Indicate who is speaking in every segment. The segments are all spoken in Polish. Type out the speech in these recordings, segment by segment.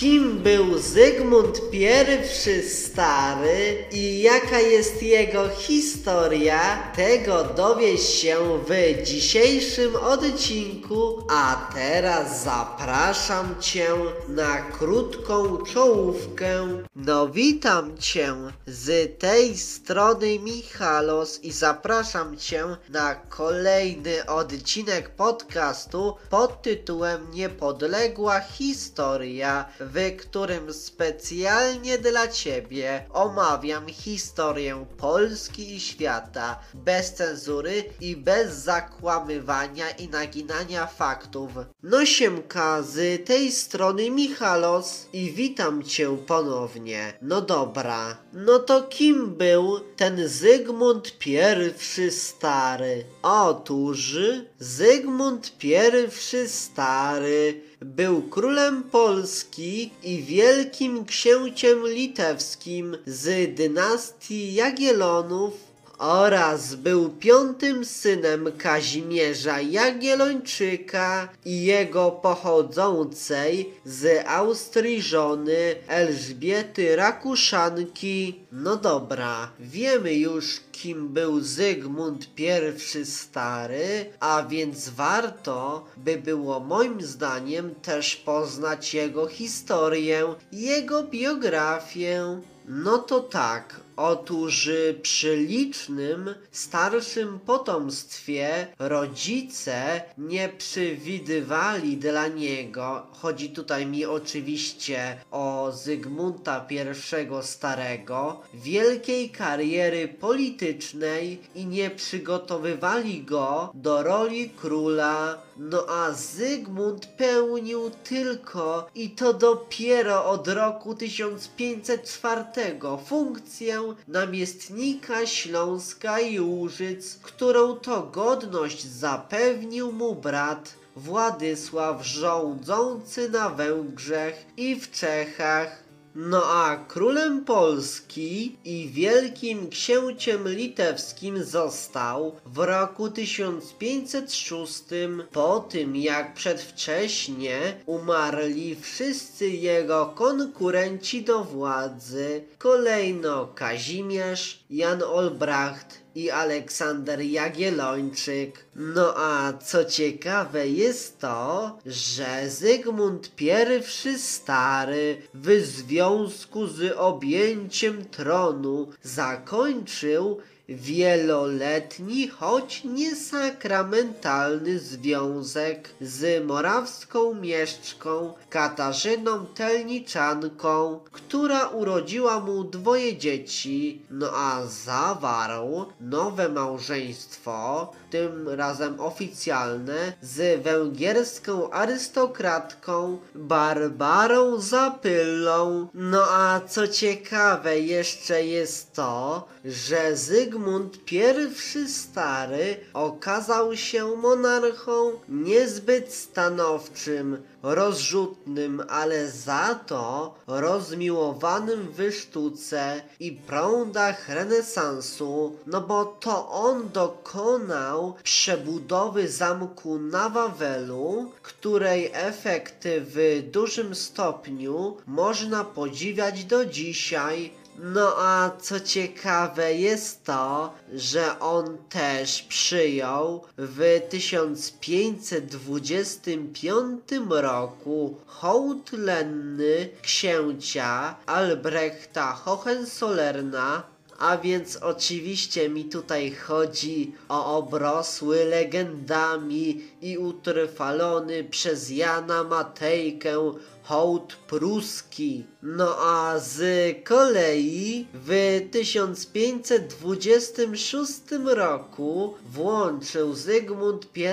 Speaker 1: Kim był Zygmunt I Stary i jaka jest jego historia, tego dowiesz się w dzisiejszym odcinku, a teraz zapraszam Cię na krótką czołówkę. No witam Cię z tej strony Michalos i zapraszam Cię na kolejny odcinek podcastu pod tytułem Niepodległa Historia w którym specjalnie dla Ciebie omawiam historię Polski i świata bez cenzury i bez zakłamywania i naginania faktów. No siemka, z tej strony Michalos i witam Cię ponownie. No dobra, no to kim był ten Zygmunt I Stary? Otóż Zygmunt I Stary był królem Polski i wielkim księciem litewskim z dynastii Jagiellonów oraz był piątym synem Kazimierza Jagiellończyka i jego pochodzącej z Austrii żony Elżbiety Rakuszanki. No dobra, wiemy już kim był Zygmunt I Stary, a więc warto by było moim zdaniem też poznać jego historię, jego biografię. No to tak, Otóż przy licznym, starszym potomstwie rodzice nie przewidywali dla niego, chodzi tutaj mi oczywiście o Zygmunta I Starego, wielkiej kariery politycznej i nie przygotowywali go do roli króla. No a Zygmunt pełnił tylko i to dopiero od roku 1504 funkcję namiestnika Śląska i Łużyc, którą to godność zapewnił mu brat Władysław rządzący na Węgrzech i w Czechach. No a królem Polski i wielkim księciem litewskim został w roku 1506 po tym jak przedwcześnie umarli wszyscy jego konkurenci do władzy. Kolejno Kazimierz, Jan Olbracht i Aleksander Jagiellończyk. No a co ciekawe jest to, że Zygmunt I Stary w związku z objęciem tronu zakończył wieloletni, choć niesakramentalny związek z morawską mieszczką Katarzyną Telniczanką, która urodziła mu dwoje dzieci, no a zawarł nowe małżeństwo, tym razem oficjalne, z węgierską arystokratką Barbarą Zapyllą. No a co ciekawe jeszcze jest to, że Zygmunt I Stary okazał się monarchą niezbyt stanowczym, rozrzutnym, ale za to rozmiłowanym w sztuce i prądach renesansu, no bo to on dokonał przebudowy zamku na Wawelu, której efekty w dużym stopniu można podziwiać do dzisiaj no a co ciekawe jest to, że on też przyjął w 1525 roku hołd lenny księcia Albrechta Hohenzollerna. A więc oczywiście mi tutaj chodzi o obrosły legendami i utrwalony przez Jana Matejkę hołd pruski. No a z kolei w 1526 roku włączył Zygmunt I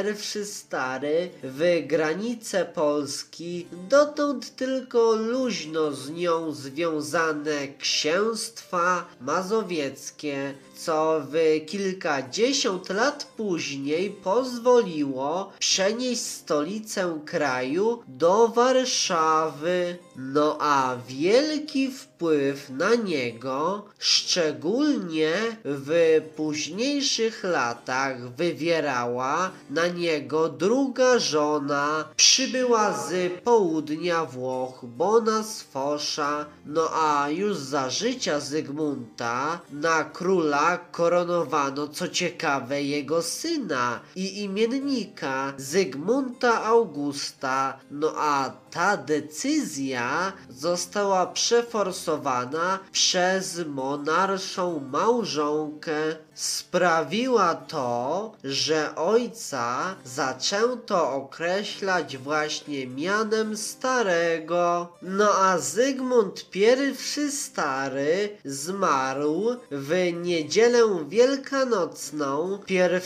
Speaker 1: Stary w granice Polski dotąd tylko luźno z nią związane księstwa mazowieckie, co w kilkadziesiąt lat później pozwoliło przenieść stolicę kraju do Warszawy. salve. No a wielki wpływ na niego, szczególnie w późniejszych latach, wywierała na niego druga żona, przybyła z południa Włoch, Bona Sfosza, no a już za życia Zygmunta na króla koronowano, co ciekawe, jego syna i imiennika Zygmunta Augusta, no a ta decyzja została przeforsowana przez monarszą małżonkę. Sprawiła to, że ojca zaczęto określać właśnie mianem starego. No a Zygmunt I Stary zmarł w niedzielę wielkanocną 1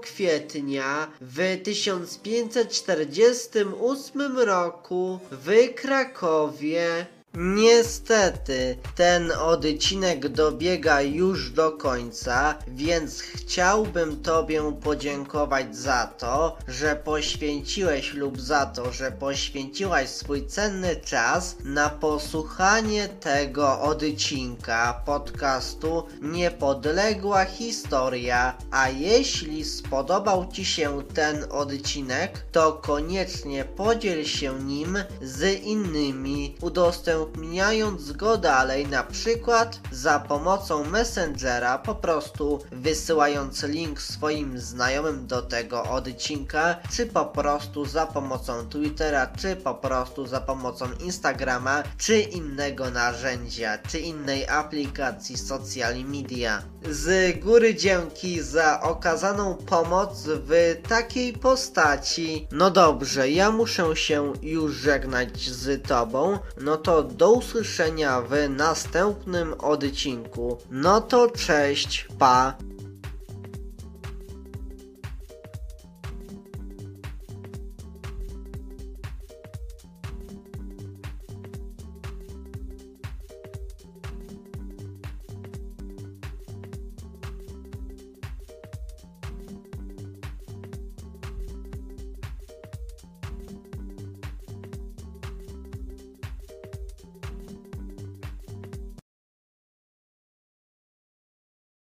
Speaker 1: kwietnia w 1548 roku w Krakowie. resolve. Niestety, ten odcinek dobiega już do końca, więc chciałbym Tobie podziękować za to, że poświęciłeś lub za to, że poświęciłaś swój cenny czas na posłuchanie tego odcinka podcastu Niepodległa Historia. A jeśli spodobał Ci się ten odcinek, to koniecznie podziel się nim z innymi, udostępniając go dalej, na przykład za pomocą Messengera, po prostu wysyłając link swoim znajomym do tego odcinka, czy po prostu za pomocą Twittera, czy po prostu za pomocą Instagrama, czy innego narzędzia, czy innej aplikacji social media. Z góry dzięki za okazaną pomoc w takiej postaci. No dobrze, ja muszę się już żegnać z Tobą, no to do usłyszenia w następnym odcinku. No to cześć, pa!